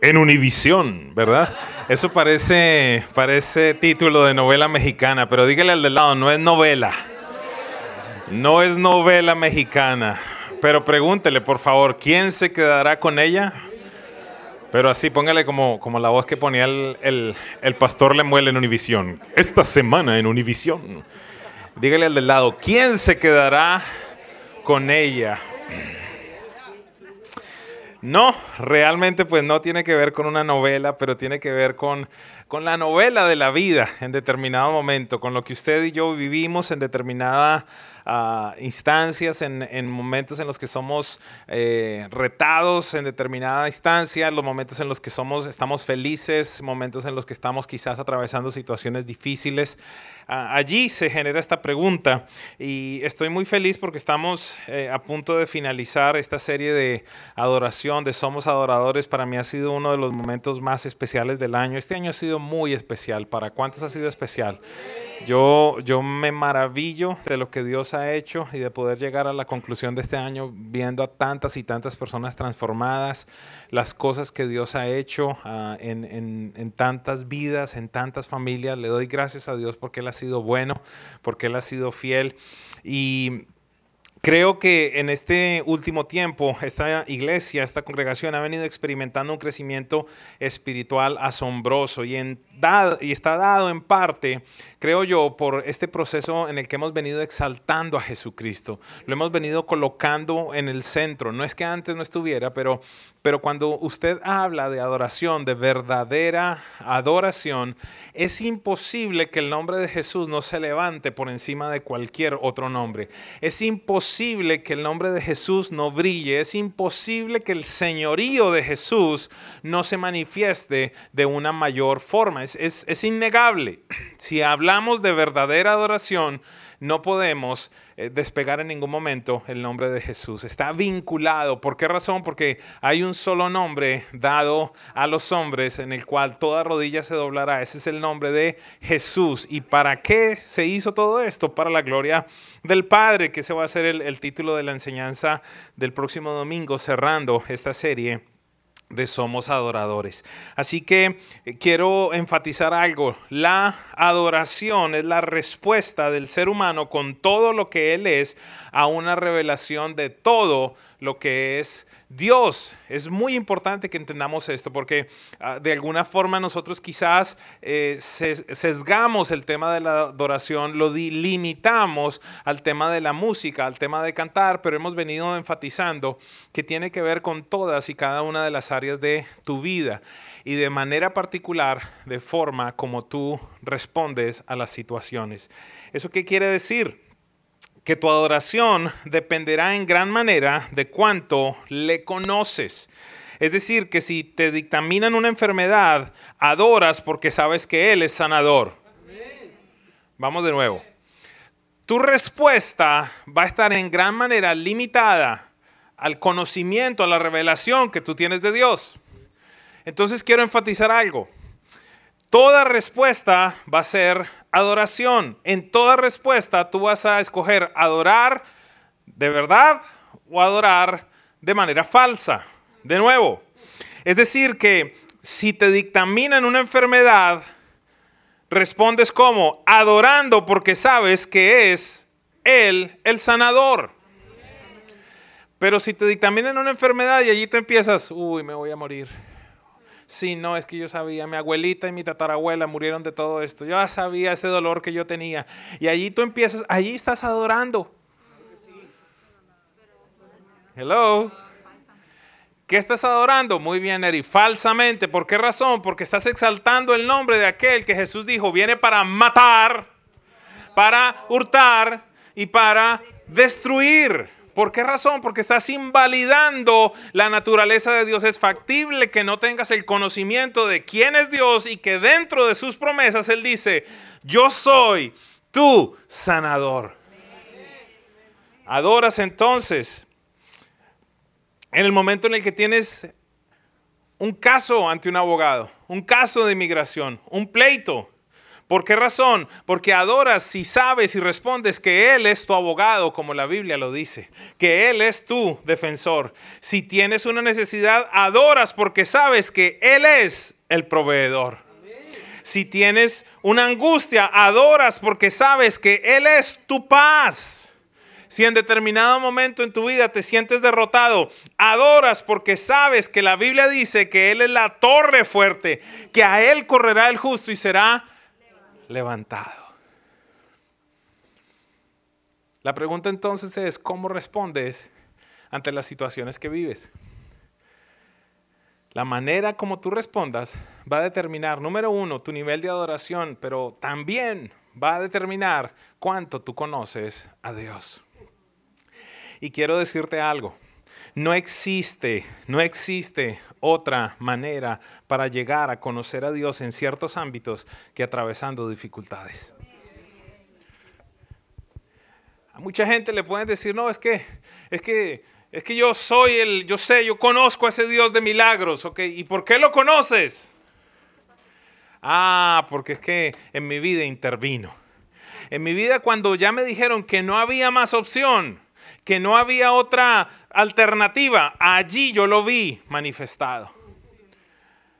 En Univisión, ¿verdad? Eso parece, parece título de novela mexicana, pero dígale al del lado, no es novela. No es novela mexicana. Pero pregúntele, por favor, ¿quién se quedará con ella? Pero así, póngale como, como la voz que ponía el, el, el pastor Lemuel en Univisión. Esta semana en Univisión. Dígale al del lado, ¿quién se quedará con ella? No, realmente pues no tiene que ver con una novela, pero tiene que ver con, con la novela de la vida en determinado momento, con lo que usted y yo vivimos en determinadas uh, instancias, en, en, momentos en los que somos eh, retados en determinada instancia, los momentos en los que somos, estamos felices, momentos en los que estamos quizás atravesando situaciones difíciles. Uh, allí se genera esta pregunta y estoy muy feliz porque estamos eh, a punto de finalizar esta serie de adoración, de Somos Adoradores. Para mí ha sido uno de los momentos más especiales del año. Este año ha sido muy especial. ¿Para cuántos ha sido especial? Yo, yo me maravillo de lo que Dios ha hecho y de poder llegar a la conclusión de este año viendo a tantas y tantas personas transformadas, las cosas que Dios ha hecho uh, en, en, en, tantas vidas, en tantas familias. Le doy gracias a Dios porque Él ha sido bueno, porque Él ha sido fiel. Y Creo que en este último tiempo esta iglesia, esta congregación ha venido experimentando un crecimiento espiritual asombroso y, está dado en parte, creo yo, por este proceso en el que hemos venido exaltando a Jesucristo. Lo hemos venido colocando en el centro. No es que antes no estuviera, pero, pero cuando usted habla de adoración, de verdadera adoración, es imposible que el nombre de Jesús no se levante por encima de cualquier otro nombre. Es imposible que el nombre de Jesús no brille, es imposible que el señorío de Jesús no se manifieste de una mayor forma. Es, es, es innegable. Si hablamos de verdadera adoración, no podemos eh, despegar en ningún momento el nombre de Jesús. Está vinculado. ¿Por qué razón? Porque hay un solo nombre dado a los hombres en el cual toda rodilla se doblará. Ese es el nombre de Jesús. ¿Y para qué se hizo todo esto? Para la gloria del Padre, que ese va a ser el, el título de la enseñanza del próximo domingo, cerrando esta serie de Somos Adoradores. Así que eh, quiero enfatizar algo. La adoración es la respuesta del ser humano con todo lo que él es a una revelación de todo lo que es Dios. Es muy importante que entendamos esto porque uh, de alguna forma nosotros quizás eh, sesgamos el tema de la adoración, lo limitamos al tema de la música, al tema de cantar, pero hemos venido enfatizando que tiene que ver con todas y cada una de las áreas de tu vida y de manera particular de forma como tú respondes a las situaciones. ¿Eso qué quiere decir? Que tu adoración dependerá en gran manera de cuánto le conoces. Es decir, que si te dictaminan una enfermedad, adoras porque sabes que Él es sanador. Vamos de nuevo. Tu respuesta va a estar en gran manera limitada al conocimiento, a la revelación que tú tienes de Dios. Entonces quiero enfatizar algo. Toda respuesta va a ser adoración. En toda respuesta tú vas a escoger adorar de verdad o adorar de manera falsa. De nuevo. Es decir, que si te dictaminan una enfermedad, respondes como adorando porque sabes que es Él el sanador. Pero si te dictaminan una enfermedad y allí te empiezas, uy, me voy a morir Sí, no, es que yo sabía, mi abuelita y mi tatarabuela murieron de todo esto. Yo ya sabía ese dolor que yo tenía. Y allí tú empiezas, allí estás adorando. Hello. ¿Qué estás adorando? Muy bien, Eri. Falsamente. ¿Por qué razón? Porque estás exaltando el nombre de aquel que Jesús dijo viene para matar, para hurtar y para destruir. ¿Por qué razón? Porque estás invalidando la naturaleza de Dios. Es factible que no tengas el conocimiento de quién es Dios y que dentro de sus promesas Él dice, yo soy tu sanador. Adoras entonces en el momento en el que tienes un caso ante un abogado, un caso de inmigración, un pleito. ¿Por qué razón? Porque adoras si sabes y respondes que Él es tu abogado, como la Biblia lo dice, que Él es tu defensor. Si tienes una necesidad, adoras porque sabes que Él es el proveedor. Si tienes una angustia, adoras porque sabes que Él es tu paz. Si en determinado momento en tu vida te sientes derrotado, adoras porque sabes que la Biblia dice que Él es la torre fuerte, que a Él correrá el justo y será levantado. La pregunta entonces es, ¿cómo respondes ante las situaciones que vives? La manera como tú respondas va a determinar, número uno, tu nivel de adoración, pero también va a determinar cuánto tú conoces a Dios. Y quiero decirte algo. No existe, no existe otra manera para llegar a conocer a Dios en ciertos ámbitos que atravesando dificultades. A mucha gente le pueden decir, no, es que, es que, es que yo soy el, yo sé, yo conozco a ese Dios de milagros, ¿ok? ¿Y por qué lo conoces? Ah, porque es que en mi vida intervino. En mi vida cuando ya me dijeron que no había más opción, que no había otra alternativa. Allí yo lo vi manifestado.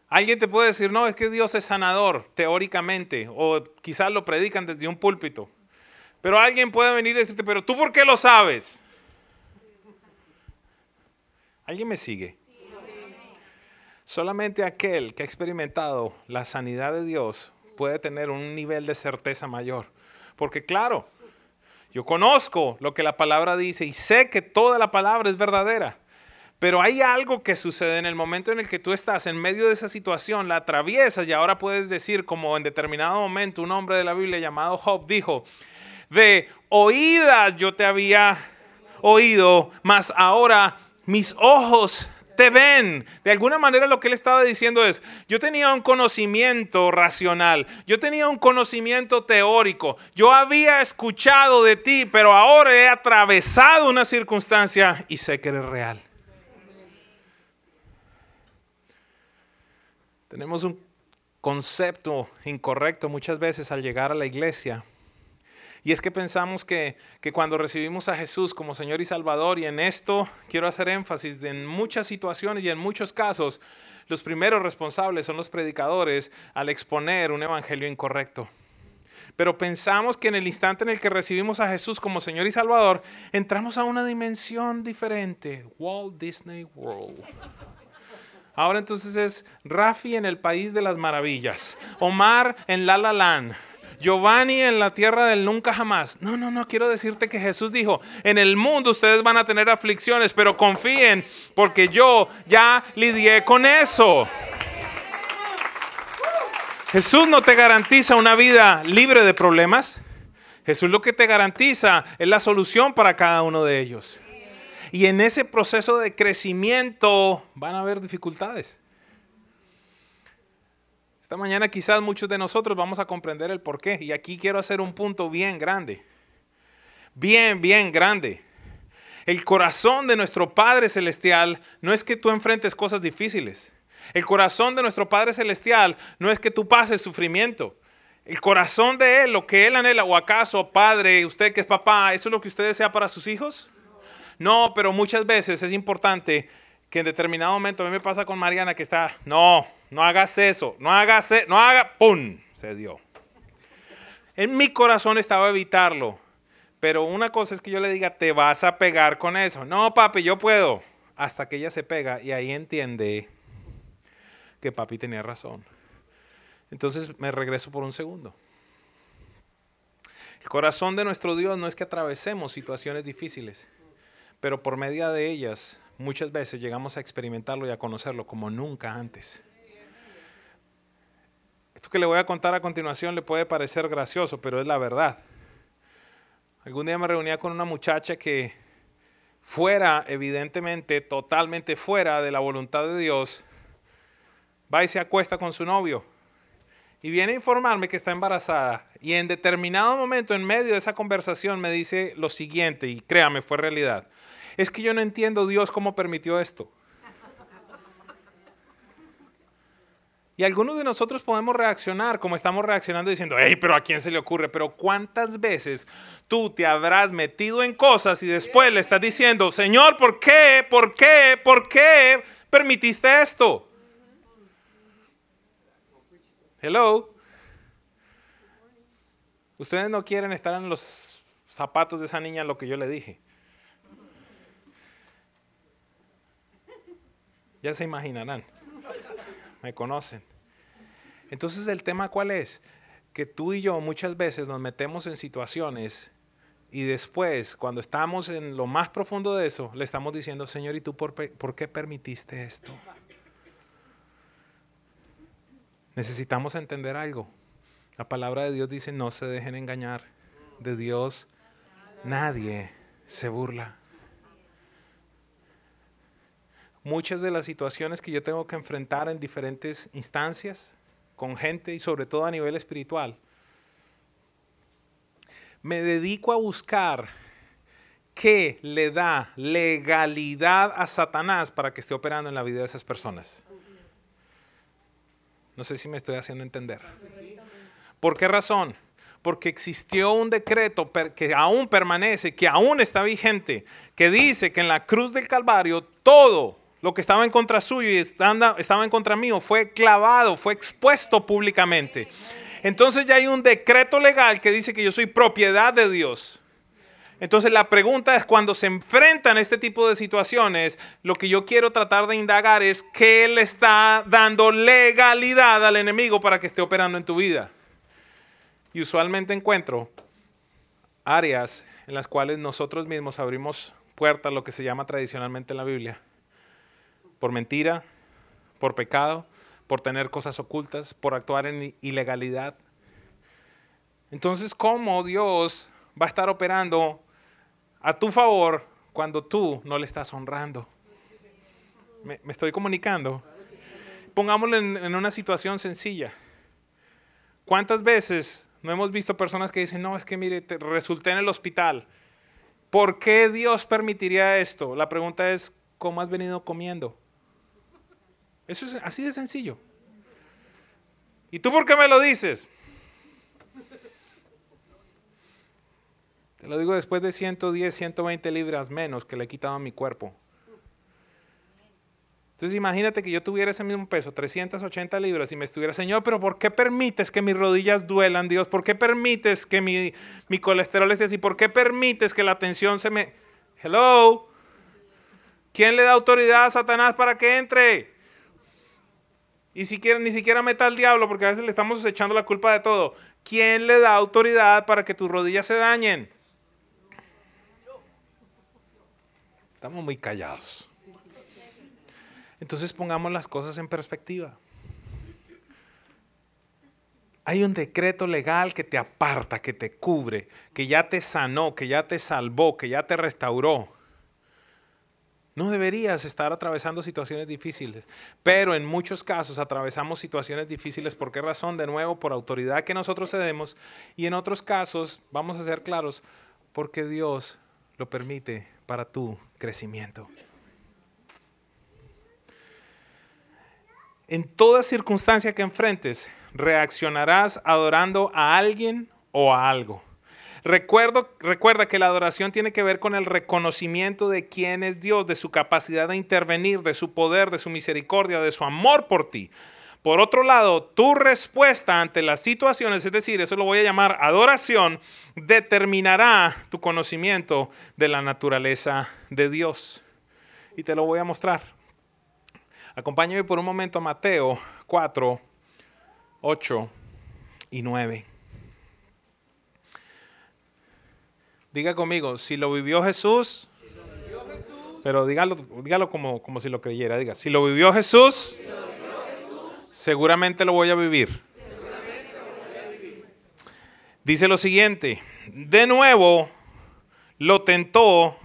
Alguien te puede decir, no, es que Dios es sanador, teóricamente, o quizás lo predican desde un púlpito. Pero alguien puede venir y decirte, pero tú por qué lo sabes? ¿Alguien me sigue? Solamente aquel que ha experimentado la sanidad de Dios puede tener un nivel de certeza mayor. Porque claro, yo conozco lo que la palabra dice y sé que toda la palabra es verdadera. Pero hay algo que sucede en el momento en el que tú estás en medio de esa situación, la atraviesas y ahora puedes decir como en determinado momento un hombre de la Biblia llamado Job dijo, de oídas yo te había oído, mas ahora mis ojos te ven. De alguna manera lo que él estaba diciendo es, yo tenía un conocimiento racional, yo tenía un conocimiento teórico, yo había escuchado de ti, pero ahora he atravesado una circunstancia y sé que eres real. Tenemos un concepto incorrecto muchas veces al llegar a la iglesia y es que pensamos que, cuando recibimos a Jesús como Señor y Salvador, y en esto quiero hacer énfasis, de en muchas situaciones y en muchos casos, los primeros responsables son los predicadores al exponer un evangelio incorrecto. Pero pensamos que en el instante en el que recibimos a Jesús como Señor y Salvador, entramos a una dimensión diferente. Walt Disney World. Ahora entonces es Rafi en el País de las Maravillas, Omar en La Land. Giovanni en la tierra del nunca jamás. No, no, no, quiero decirte que Jesús dijo, en el mundo ustedes van a tener aflicciones, pero confíen porque yo ya lidié con eso. Jesús no te garantiza una vida libre de problemas. Jesús lo que te garantiza es la solución para cada uno de ellos. Y en ese proceso de crecimiento van a haber dificultades. Esta mañana quizás muchos de nosotros vamos a comprender el por qué. Y aquí quiero hacer un punto bien grande. Bien, bien grande. El corazón de nuestro Padre Celestial no es que tú enfrentes cosas difíciles. El corazón de nuestro Padre Celestial no es que tú pases sufrimiento. El corazón de Él, lo que Él anhela, o acaso, Padre, usted que es papá, ¿eso es lo que usted desea para sus hijos? No, pero muchas veces es importante que en determinado momento, a mí me pasa con Mariana que está, no, no hagas eso, no hagas eso, no haga, ¡pum! Se dio. En mi corazón estaba evitarlo, pero una cosa es que yo le diga, te vas a pegar con eso. No, papi, yo puedo. Hasta que ella se pega y ahí entiende que papi tenía razón. Entonces me regreso por un segundo. El corazón de nuestro Dios no es que atravesemos situaciones difíciles, pero por medio de ellas muchas veces llegamos a experimentarlo y a conocerlo como nunca antes. Esto que le voy a contar a continuación le puede parecer gracioso, pero es la verdad. Algún día me reunía con una muchacha que fuera, evidentemente, totalmente fuera de la voluntad de Dios, va y se acuesta con su novio. Y viene a informarme que está embarazada. Y en determinado momento, en medio de esa conversación, me dice lo siguiente, y créame, fue realidad. Es que yo no entiendo Dios cómo permitió esto. Y algunos de nosotros podemos reaccionar como estamos reaccionando diciendo, hey, pero ¿a quién se le ocurre? Pero ¿cuántas veces tú te habrás metido en cosas y después le estás diciendo, Señor, ¿por qué? ¿Por qué? ¿Por qué permitiste esto? Hello. Ustedes no quieren estar en los zapatos de esa niña lo que yo le dije. Ya se imaginarán me conocen. Entonces el tema cuál es? Que tú y yo muchas veces nos metemos en situaciones y después, cuando estamos en lo más profundo de eso, le estamos diciendo, Señor, ¿y tú por, por qué permitiste esto? Necesitamos entender algo. La palabra de Dios dice, no se dejen engañar. De Dios nadie se burla muchas de las situaciones que yo tengo que enfrentar en diferentes instancias, con gente y sobre todo a nivel espiritual, me dedico a buscar qué le da legalidad a Satanás para que esté operando en la vida de esas personas. No sé si me estoy haciendo entender. ¿Por qué razón? Porque existió un decreto que aún permanece, que aún está vigente, que dice que en la cruz del Calvario todo lo que estaba en contra suyo y estaba en contra mío fue clavado, fue expuesto públicamente. Entonces ya hay un decreto legal que dice que yo soy propiedad de Dios. Entonces la pregunta es cuando se enfrentan a este tipo de situaciones, lo que yo quiero tratar de indagar es qué le está dando legalidad al enemigo para que esté operando en tu vida. Y usualmente encuentro áreas en las cuales nosotros mismos abrimos puertas, lo que se llama tradicionalmente en la Biblia, por mentira, por pecado, por tener cosas ocultas, por actuar en ilegalidad. Entonces, ¿cómo Dios va a estar operando a tu favor cuando tú no le estás honrando? ¿Me, estoy comunicando? Pongámoslo en, una situación sencilla. ¿Cuántas veces no hemos visto personas que dicen, no, es que mire, te resulté en el hospital? ¿Por qué Dios permitiría esto? La pregunta es, ¿cómo has venido comiendo? Eso es así de sencillo. ¿Y tú por qué me lo dices? Te lo digo después de 110, 120 libras menos que le he quitado a mi cuerpo. Entonces imagínate que yo tuviera ese mismo peso, 380 libras, y me estuviera, Señor, pero ¿por qué permites que mis rodillas duelan, Dios? ¿Por qué permites que mi, mi colesterol esté así? ¿Por qué permites que la tensión se me... Hello. ¿Quién le da autoridad a Satanás para que entre? Y siquiera, ni siquiera meta al diablo, porque a veces le estamos echando la culpa de todo. ¿Quién le da autoridad para que tus rodillas se dañen? Estamos muy callados. Entonces pongamos las cosas en perspectiva. Hay un decreto legal que te aparta, que te cubre, que ya te sanó, que ya te salvó, que ya te restauró. No deberías estar atravesando situaciones difíciles, pero en muchos casos atravesamos situaciones difíciles. ¿Por qué razón? De nuevo, por autoridad que nosotros cedemos. Y en otros casos, vamos a ser claros, porque Dios lo permite para tu crecimiento. En toda circunstancia que enfrentes, reaccionarás adorando a alguien o a algo. Recuerdo, recuerda que la adoración tiene que ver con el reconocimiento de quién es Dios, de su capacidad de intervenir, de su poder, de su misericordia, de su amor por ti. Por otro lado, tu respuesta ante las situaciones, es decir, eso lo voy a llamar adoración, determinará tu conocimiento de la naturaleza de Dios. Y te lo voy a mostrar. Acompáñame por un momento a Mateo 4, 8 y 9. Diga conmigo, si lo vivió Jesús, pero dígalo, dígalo como, como, si lo creyera. Diga, si lo vivió Jesús, seguramente, lo voy a vivir. Dice lo siguiente, de nuevo lo tentó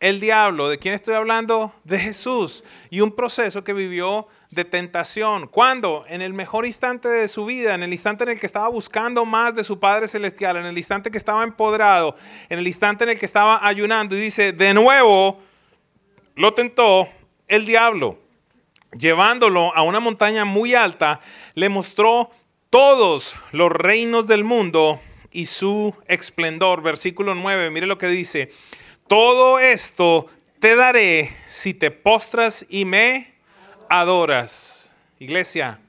el diablo. ¿De quién estoy hablando? De Jesús. Y un proceso que vivió de tentación. ¿Cuándo? En el mejor instante de su vida, en el instante en el que estaba buscando más de su Padre Celestial, en el instante que estaba empoderado, en el instante en el que estaba ayunando. Y dice, de nuevo, lo tentó el diablo. Llevándolo a una montaña muy alta, le mostró todos los reinos del mundo y su esplendor. Versículo 9, mire lo que dice. Todo esto te daré si te postras y me adoras. Iglesia,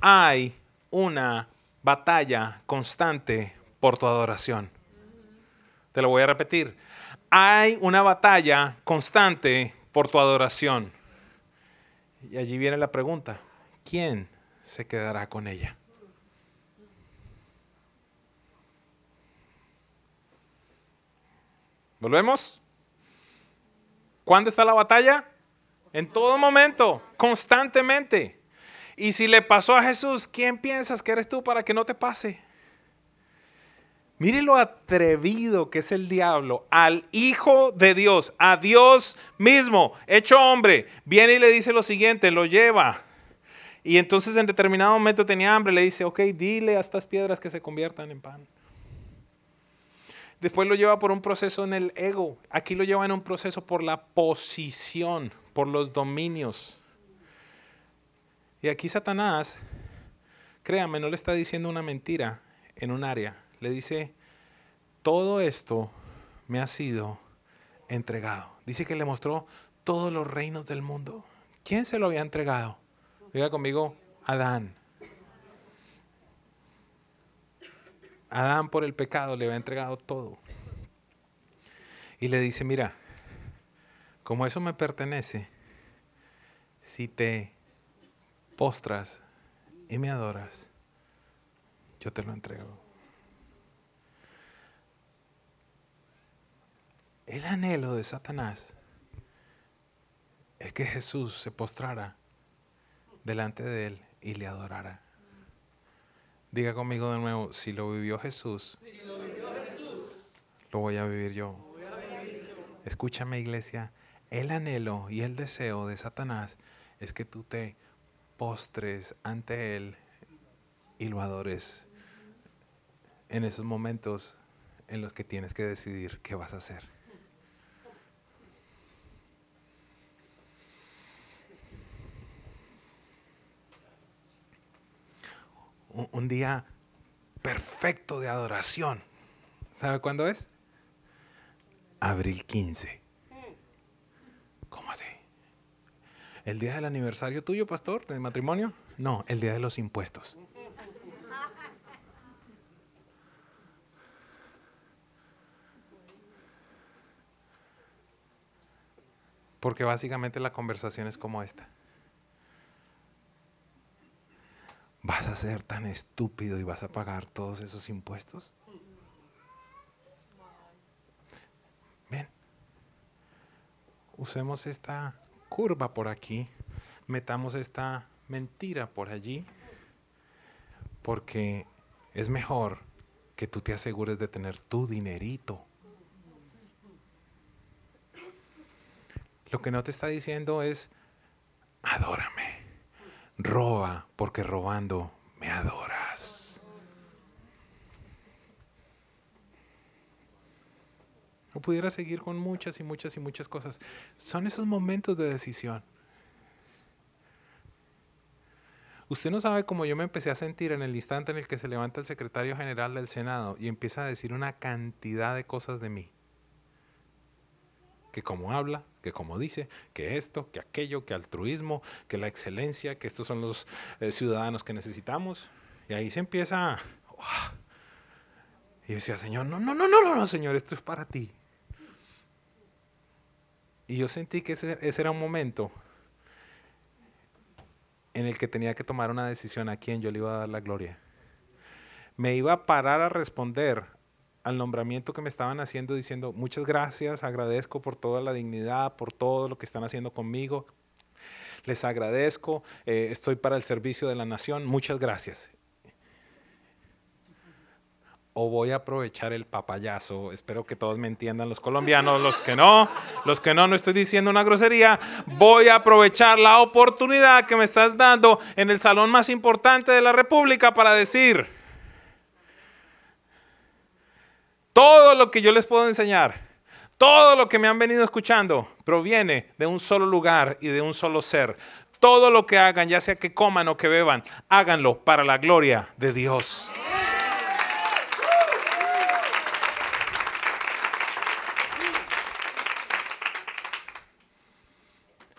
hay una batalla constante por tu adoración. Te lo voy a repetir. Hay una batalla constante por tu adoración. Y allí viene la pregunta, ¿quién se quedará con ella? ¿Volvemos? ¿Cuándo está la batalla? En todo momento, constantemente. Y si le pasó a Jesús, ¿quién piensas que eres tú para que no te pase? Mire lo atrevido que es el diablo al Hijo de Dios, a Dios mismo, hecho hombre. Viene y le dice lo siguiente, lo lleva. Y entonces en determinado momento tenía hambre, le dice, ok, dile a estas piedras que se conviertan en pan. Después lo lleva por un proceso en el ego. Aquí lo lleva en un proceso por la posición, por los dominios. Y aquí Satanás, créame, no le está diciendo una mentira en un área. Le dice, todo esto me ha sido entregado. Dice que le mostró todos los reinos del mundo. ¿Quién se lo había entregado? Diga conmigo, Adán. Adán por el pecado le había entregado todo. Y le dice, mira, como eso me pertenece, si te postras y me adoras, yo te lo entrego. El anhelo de Satanás es que Jesús se postrara delante de él y le adorara. Diga conmigo de nuevo, si lo vivió Jesús, lo, voy a vivir yo. Escúchame iglesia, el anhelo y el deseo de Satanás es que tú te postres ante Él y lo adores en esos momentos en los que tienes que decidir qué vas a hacer. Un día perfecto de adoración. ¿Sabe cuándo es? Abril 15. ¿Cómo así? ¿El día del aniversario tuyo, pastor, de matrimonio? No, el día de los impuestos. Porque básicamente la conversación es como esta. ¿Vas a ser tan estúpido y vas a pagar todos esos impuestos? Ven, usemos esta curva por aquí, metamos esta mentira por allí, porque es mejor que tú te asegures de tener tu dinerito. Lo que no te está diciendo es, adórame roba, porque robando me adoras. O pudiera seguir con muchas y muchas y muchas cosas. Son esos momentos de decisión. Usted no sabe cómo yo me empecé a sentir en el instante en el que se levanta el secretario general del Senado y empieza a decir una cantidad de cosas de mí que como habla, que como dice, que esto, que aquello, que altruismo, que la excelencia, que estos son los eh, ciudadanos que necesitamos. Y ahí se empieza... Y decía, Señor, no, no, no, no, no, no, Señor, esto es para ti. Y yo sentí que ese, ese era un momento en el que tenía que tomar una decisión a quién yo le iba a dar la gloria. Me iba a parar a responder al nombramiento que me estaban haciendo diciendo, muchas gracias, agradezco por toda la dignidad, por todo lo que están haciendo conmigo. Les agradezco, eh, estoy para el servicio de la nación, muchas gracias. o voy a aprovechar el papayazo. Espero que todos me entiendan, los colombianos, los que no, los que no, no estoy diciendo una grosería. Voy a aprovechar la oportunidad que me estás dando en el salón más importante de la República para decir todo lo que yo les puedo enseñar. Todo lo que me han venido escuchando proviene de un solo lugar y de un solo ser. Todo lo que hagan, ya sea que coman o que beban, háganlo para la gloria de Dios.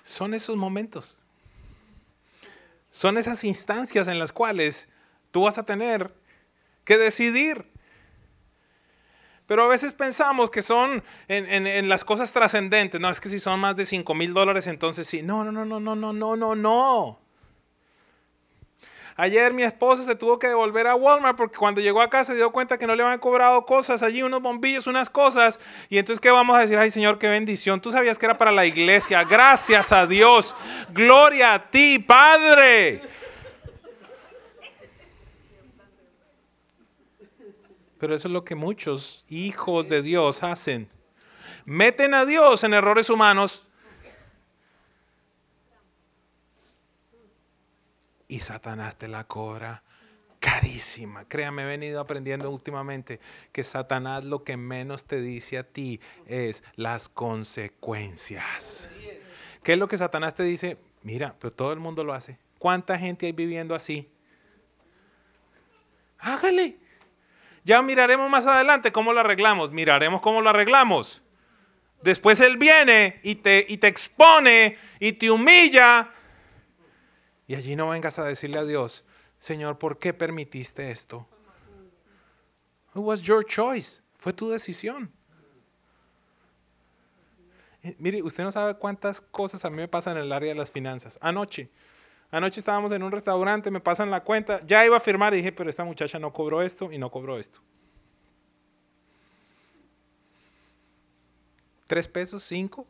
son esos momentos. Son esas instancias en las cuales tú vas a tener que decidir. Pero a veces pensamos que son en, las cosas trascendentes. No, es que si son más de 5 mil dólares, entonces sí. No, no, no, no, no, no, no, no, no. Ayer mi esposa se tuvo que devolver a Walmart porque cuando llegó a casa se dio cuenta que no le habían cobrado cosas allí, unos bombillos, unas cosas. Y entonces, ¿qué vamos a decir? Ay, Señor, qué bendición. Tú sabías que era para la iglesia. Gracias a Dios. Gloria a ti, Padre. Pero eso es lo que muchos hijos de Dios hacen. Meten a Dios en errores humanos y Satanás te la cobra carísima. Créame, he venido aprendiendo últimamente que Satanás lo que menos te dice a ti es las consecuencias. ¿Qué es lo que Satanás te dice? Mira, pero todo el mundo lo hace. ¿Cuánta gente hay viviendo así? Hágale. Ya miraremos más adelante cómo lo arreglamos. Miraremos cómo lo arreglamos. Después Él viene y te, y te expone y te humilla y allí no vengas a decirle a Dios, Señor, ¿por qué permitiste esto? It was your choice. Fue tu decisión. Eh, mire, usted no sabe cuántas cosas a mí me pasan en el área de las finanzas. Anoche, anoche estábamos en un restaurante, me pasan la cuenta, ya iba a firmar y dije, pero esta muchacha no cobró esto y no cobró esto. ¿Tres pesos? ¿Cinco?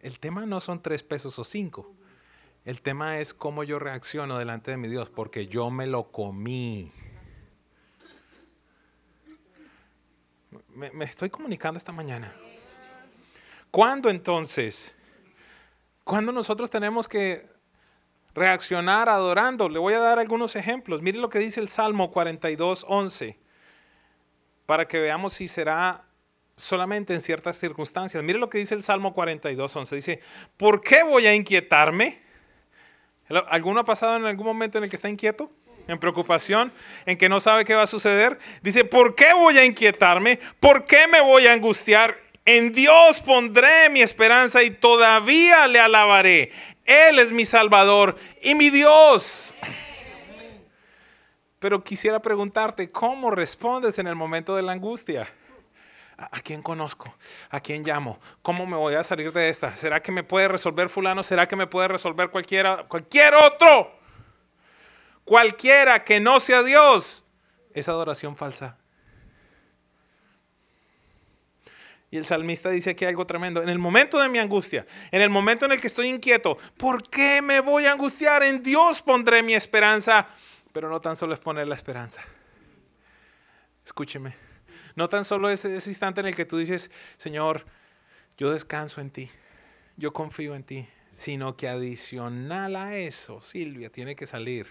El tema no son tres pesos o cinco. El tema es cómo yo reacciono delante de mi Dios, porque yo me lo comí. Me, estoy comunicando esta mañana. ¿Cuándo entonces? ¿Cuándo nosotros tenemos que reaccionar adorando? Le voy a dar algunos ejemplos. Mire lo que dice el Salmo 42, 11, para que veamos si será solamente en ciertas circunstancias. Mire lo que dice el Salmo 42, 11. Dice, ¿por qué voy a inquietarme? ¿Alguno ha pasado en algún momento en el que está inquieto? ¿En preocupación? ¿En que no sabe qué va a suceder? Dice, ¿por qué voy a inquietarme? ¿Por qué me voy a angustiar? En Dios pondré mi esperanza y todavía le alabaré. Él es mi Salvador y mi Dios. Pero quisiera preguntarte, ¿cómo respondes en el momento de la angustia? ¿A quién conozco? ¿A quién llamo? ¿Cómo me voy a salir de esta? ¿Será que me puede resolver fulano? ¿Será que me puede resolver cualquiera, cualquier otro? Cualquiera que no sea Dios. Es adoración falsa. Y el salmista dice aquí algo tremendo. En el momento de mi angustia, en el momento en el que estoy inquieto, ¿por qué me voy a angustiar? En Dios pondré mi esperanza. Pero no tan solo es poner la esperanza. Escúcheme no tan solo ese, ese instante en el que tú dices, Señor, yo descanso en ti, yo confío en ti, sino que adicional a eso, Silvia, tiene que salir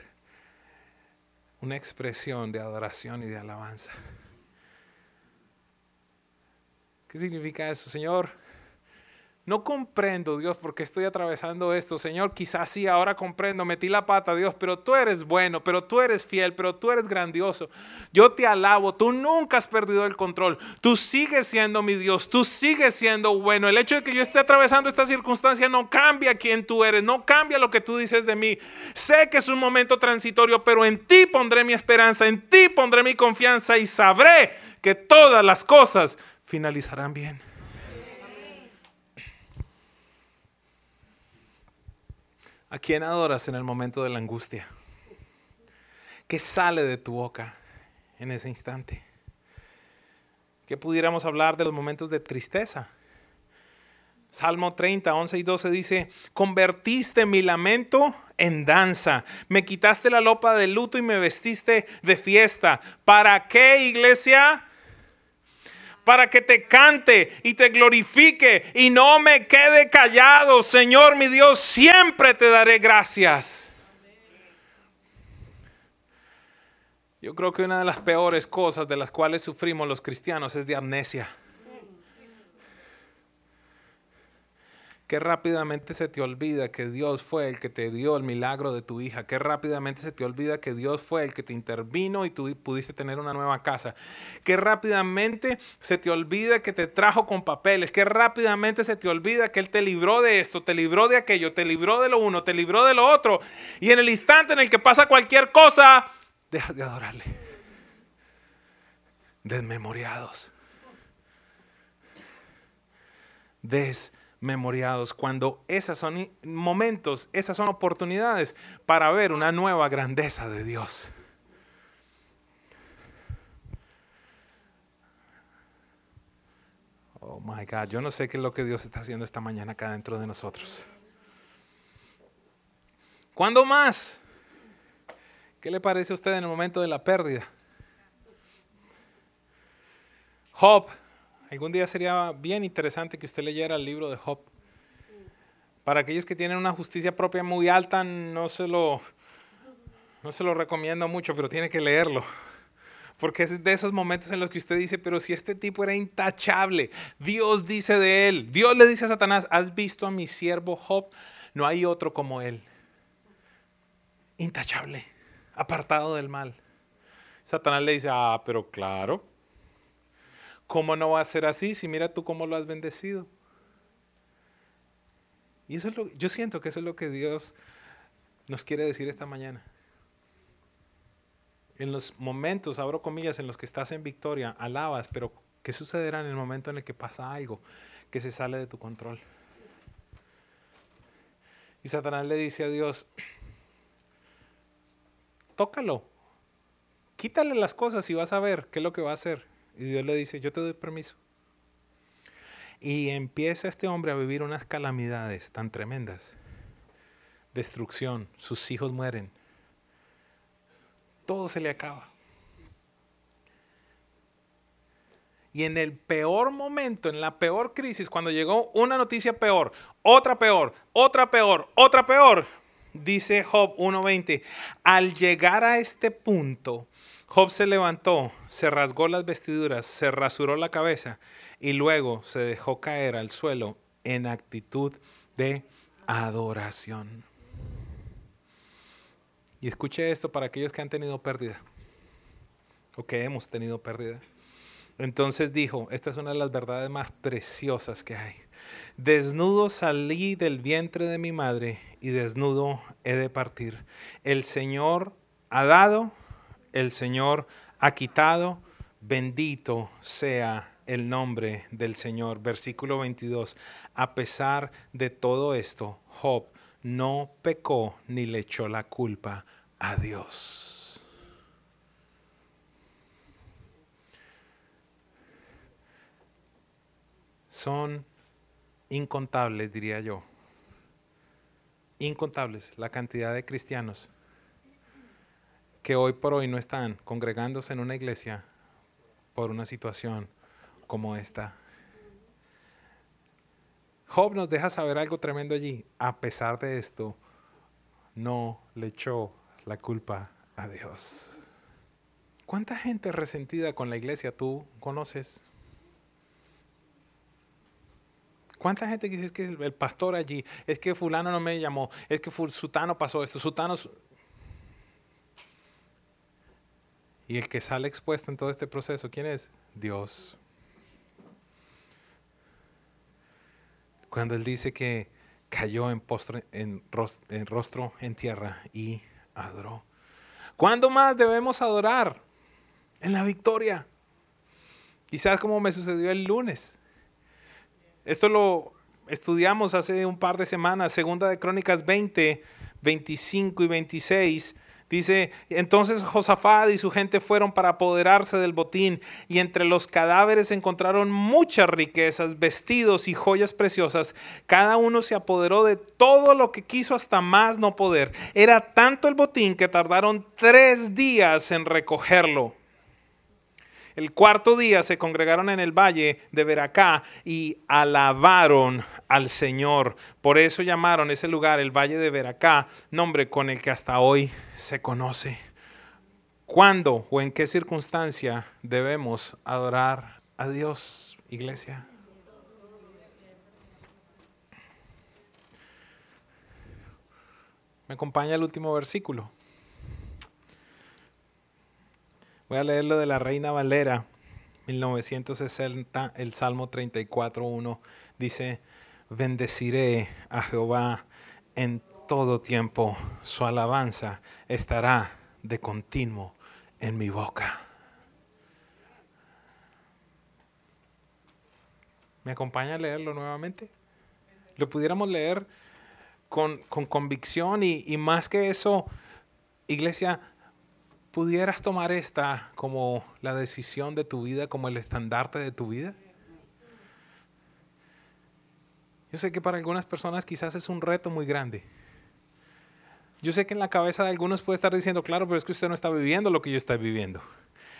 una expresión de adoración y de alabanza. ¿Qué significa eso, Señor? No comprendo, Dios, por qué estoy atravesando esto. Señor, quizás sí, ahora comprendo, metí la pata, Dios, pero tú eres bueno, pero tú eres fiel, pero tú eres grandioso. Yo te alabo, tú nunca has perdido el control. Tú sigues siendo mi Dios, tú sigues siendo bueno. El hecho de que yo esté atravesando esta circunstancia no cambia quién tú eres, no cambia lo que tú dices de mí. Sé que es un momento transitorio, pero en ti pondré mi esperanza, en ti pondré mi confianza y sabré que todas las cosas finalizarán bien. ¿A quién adoras en el momento de la angustia? ¿Qué sale de tu boca en ese instante? ¿Qué pudiéramos hablar de los momentos de tristeza? Salmo 30, 11 y 12 dice, convertiste mi lamento en danza, me quitaste la lopa de luto y me vestiste de fiesta. ¿Para qué, iglesia? Para que te cante y te glorifique y no me quede callado. Señor mi Dios, siempre te daré gracias. Yo creo que una de las peores cosas de las cuales sufrimos los cristianos es de amnesia. Qué rápidamente se te olvida que Dios fue el que te dio el milagro de tu hija. Qué rápidamente se te olvida que Dios fue el que te intervino y tú pudiste tener una nueva casa. Qué rápidamente se te olvida que te trajo con papeles. Qué rápidamente se te olvida que Él te libró de esto, te libró de aquello, te libró de lo uno, te libró de lo otro. Y en el instante en el que pasa cualquier cosa, dejas de adorarle. Desmemoriados. Desmemoriados memoriados, cuando esos son momentos, esas son oportunidades para ver una nueva grandeza de Dios. Oh my God, yo no sé qué es lo que Dios está haciendo esta mañana acá dentro de nosotros. ¿Cuándo más? ¿Qué le parece a usted en el momento de la pérdida? Job Algún día sería bien interesante que usted leyera el libro de Job. Para aquellos que tienen una justicia propia muy alta, no se lo, no se lo recomiendo mucho, pero tiene que leerlo. Porque es de esos momentos en los que usted dice, pero si este tipo era intachable, Dios dice de él, Dios le dice a Satanás, ¿has visto a mi siervo Job? No hay otro como él. Intachable, apartado del mal. Satanás le dice, ah, pero claro, ¿Cómo no va a ser así si mira tú cómo lo has bendecido? Y eso es lo, yo siento que eso es lo que Dios nos quiere decir esta mañana. En los momentos, abro comillas, en los que estás en victoria, alabas, pero ¿qué sucederá en el momento en el que pasa algo que se sale de tu control? Y Satanás le dice a Dios, tócalo, quítale las cosas y vas a ver qué es lo que va a hacer. Y Dios le dice, yo te doy permiso. Y empieza este hombre a vivir unas calamidades tan tremendas. Destrucción, sus hijos mueren. Todo se le acaba. Y en el peor momento, en la peor crisis, cuando llegó una noticia peor, otra peor, otra peor, otra peor, dice Job 1.20, al llegar a este punto, Job se levantó, se rasgó las vestiduras, se rasuró la cabeza y luego se dejó caer al suelo en actitud de adoración. Y escuche esto para aquellos que han tenido pérdida o que hemos tenido pérdida. Entonces dijo, esta es una de las verdades más preciosas que hay. Desnudo salí del vientre de mi madre y desnudo he de partir. El Señor ha dado el Señor ha quitado, bendito sea el nombre del Señor. Versículo 22. A pesar de todo esto, Job no pecó ni le echó la culpa a Dios. Son incontables, diría yo. Incontables la cantidad de cristianos que hoy por hoy no están congregándose en una iglesia por una situación como esta. Job nos deja saber algo tremendo allí. A pesar de esto, no le echó la culpa a Dios. ¿Cuánta gente resentida con la iglesia tú conoces? ¿Cuánta gente dice que el pastor allí, es que fulano no me llamó, es que sutano pasó esto, sutano Y el que sale expuesto en todo este proceso, ¿quién es? Dios. Cuando Él dice que cayó en, en, rostro en tierra y adoró. ¿Cuándo más debemos adorar? En la victoria. Quizás como me sucedió el lunes. Esto lo estudiamos hace un par de semanas, segunda de Crónicas 20, 25 y 26 Dice, entonces Josafat y su gente fueron para apoderarse del botín y entre los cadáveres encontraron muchas riquezas, vestidos y joyas preciosas. Cada uno se apoderó de todo lo que quiso hasta más no poder. Era tanto el botín que tardaron tres días en recogerlo. El cuarto día se congregaron en el valle de Veracá y alabaron al Señor. Por eso llamaron ese lugar el valle de Veracá, nombre con el que hasta hoy se conoce. ¿Cuándo o en qué circunstancia debemos adorar a Dios, iglesia? Me acompaña el último versículo. Voy a leer lo de la Reina Valera, 1960, el Salmo 34.1. Dice, bendeciré a Jehová en todo tiempo, su alabanza estará de continuo en mi boca. ¿Me acompaña a leerlo nuevamente? Lo pudiéramos leer con, convicción y, y más que eso, iglesia, ¿Pudieras tomar esta como la decisión de tu vida, como el estandarte de tu vida? Yo sé que para algunas personas quizás es un reto muy grande. Yo sé que en la cabeza de algunos puede estar diciendo, claro, pero es que usted no está viviendo lo que yo estoy viviendo.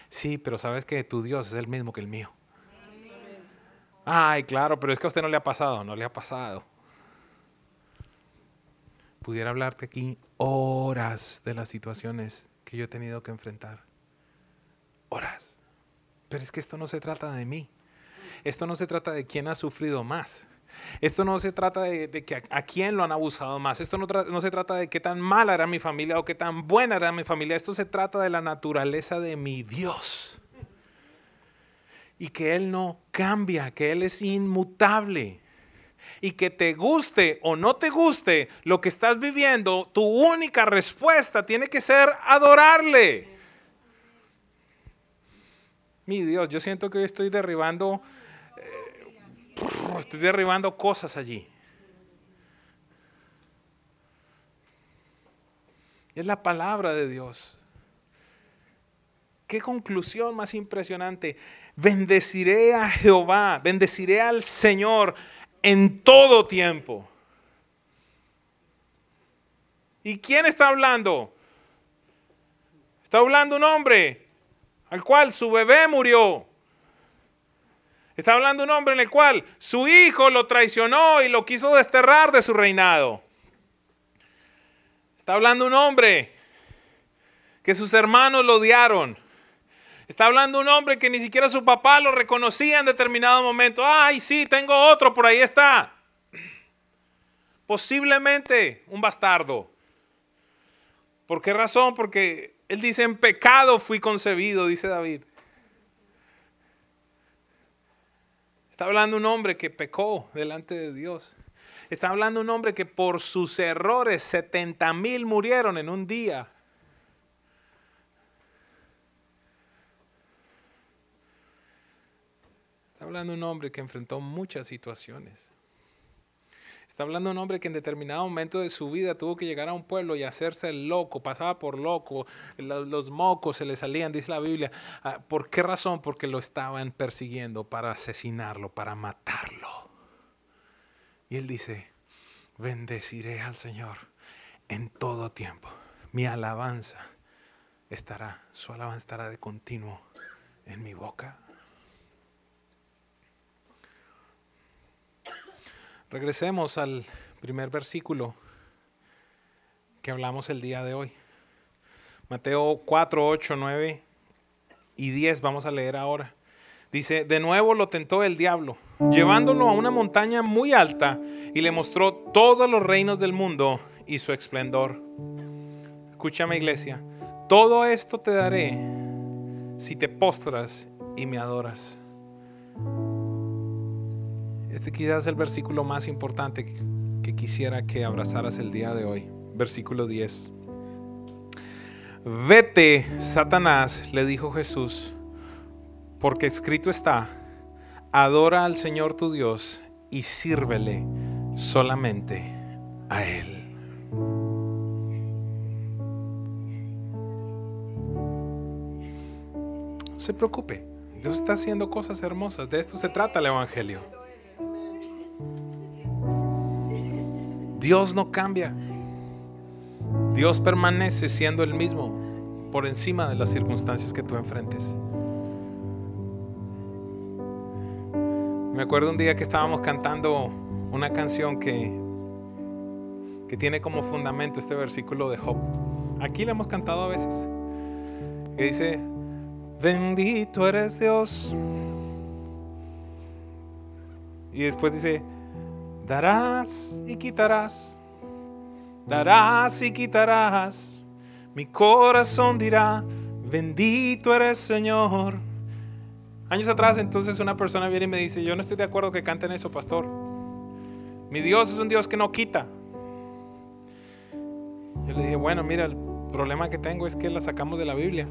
Sí, pero sabes que tu Dios es el mismo que el mío. Ay, claro, pero es que a usted no le ha pasado, no le ha pasado. Pudiera hablarte aquí horas de las situaciones que yo he tenido que enfrentar. Horas. Pero es que esto no se trata de mí. Esto no se trata de quién ha sufrido más. Esto no se trata de, que a, quién lo han abusado más. Esto no, no, se trata de qué tan mala era mi familia o qué tan buena era mi familia. Esto se trata de la naturaleza de mi Dios. Y que Él no cambia, que Él es inmutable y que te guste o no te guste lo que estás viviendo, tu única respuesta tiene que ser adorarle. Mi Dios, yo siento que hoy estoy derribando, eh, estoy derribando cosas allí. Es la palabra de Dios. Qué conclusión más impresionante. Bendeciré a Jehová, bendeciré al Señor en todo tiempo. ¿Y quién está hablando? Está hablando un hombre al cual su bebé murió. Está hablando un hombre en el cual su hijo lo traicionó y lo quiso desterrar de su reinado. Está hablando un hombre que sus hermanos lo odiaron. Está hablando un hombre que ni siquiera su papá lo reconocía en determinado momento. Ay, sí, tengo otro, por ahí está. Posiblemente un bastardo. ¿Por qué razón? Porque él dice, en pecado fui concebido, dice David. Está hablando un hombre que pecó delante de Dios. Está hablando un hombre que por sus errores 70 mil murieron en un día. Está hablando un hombre que enfrentó muchas situaciones. Está hablando un hombre que en determinado momento de su vida tuvo que llegar a un pueblo y hacerse loco, pasaba por loco, los, mocos se le salían, dice la Biblia. Ah, ¿Por qué razón? Porque lo estaban persiguiendo para asesinarlo, para matarlo. Y él dice, bendeciré al Señor en todo tiempo. Mi alabanza estará, su alabanza estará de continuo en mi boca. Regresemos al primer versículo que hablamos el día de hoy. Mateo 4, 8, 9 y 10 vamos a leer ahora. Dice, de nuevo lo tentó el diablo, llevándolo a una montaña muy alta y le mostró todos los reinos del mundo y su esplendor. Escúchame iglesia, todo esto te daré si te postras y me adoras. Este quizás es el versículo más importante que quisiera que abrazaras el día de hoy. Versículo 10. Vete, Satanás, le dijo Jesús, porque escrito está, adora al Señor tu Dios y sírvele solamente a Él. No se preocupe, Dios está haciendo cosas hermosas, de esto se trata el Evangelio. Dios no cambia. Dios permanece siendo el mismo por encima de las circunstancias que tú enfrentes. Me acuerdo un día que estábamos cantando una canción que, que tiene como fundamento este versículo de Job. Aquí le hemos cantado a veces. Que dice, bendito eres Dios. Y después dice, darás y quitarás, darás y quitarás. Mi corazón dirá, bendito eres Señor. Años atrás entonces una persona viene y me dice, yo no estoy de acuerdo que canten eso, pastor. Mi Dios es un Dios que no quita. Yo le dije, bueno, mira, el problema que tengo es que la sacamos de la Biblia.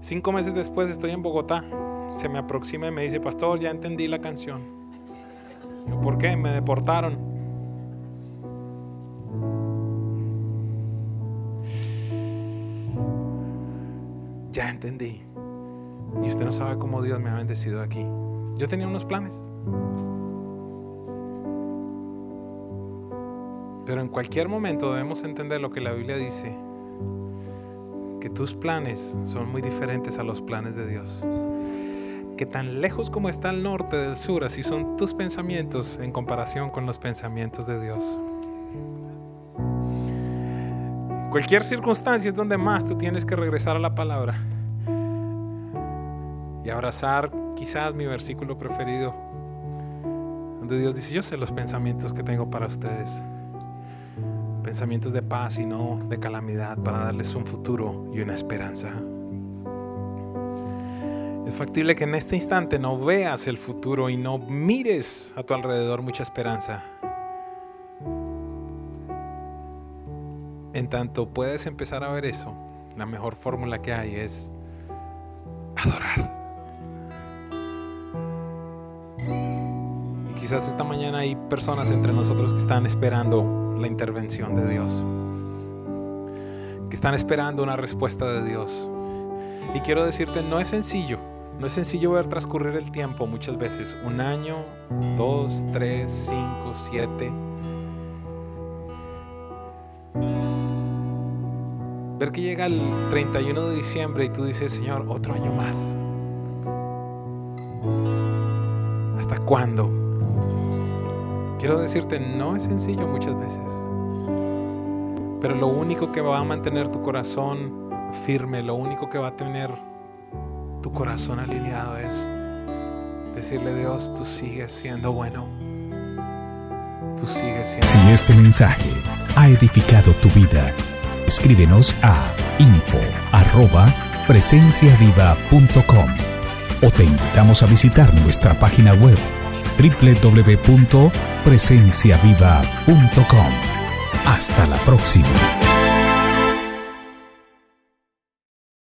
Cinco meses después estoy en Bogotá. Se me aproxima y me dice, pastor, ya entendí la canción. ¿Por qué? Me deportaron. ya entendí. Y usted no sabe cómo Dios me ha bendecido aquí. Yo tenía unos planes. Pero en cualquier momento debemos entender lo que la Biblia dice, que tus planes son muy diferentes a los planes de Dios. Que tan lejos como está el norte del sur, así son tus pensamientos en comparación con los pensamientos de Dios. Cualquier circunstancia es donde más tú tienes que regresar a la palabra y abrazar quizás mi versículo preferido, donde Dios dice, yo sé los pensamientos que tengo para ustedes, pensamientos de paz y no de calamidad, para darles un futuro y una esperanza. Es factible que en este instante no veas el futuro y no mires a tu alrededor mucha esperanza. En tanto puedes empezar a ver eso, la mejor fórmula que hay es adorar. Y quizás esta mañana hay personas entre nosotros que están esperando la intervención de Dios, que están esperando una respuesta de Dios. Y quiero decirte, no es sencillo, no es sencillo ver transcurrir el tiempo muchas veces, un año, dos, tres, cinco, siete Ver que llega el 31 de diciembre y tú dices, Señor, otro año más. ¿Hasta cuándo? Quiero decirte, no es sencillo muchas veces. Pero lo único que va a mantener tu corazón firme, lo único que va a tener tu corazón alineado es decirle Dios, tú sigues siendo bueno. Tú sigues siendo Si este mensaje ha edificado tu vida, escríbenos a info@presenciaviva.com o te invitamos a visitar nuestra página web www.presenciaviva.com. Hasta la próxima.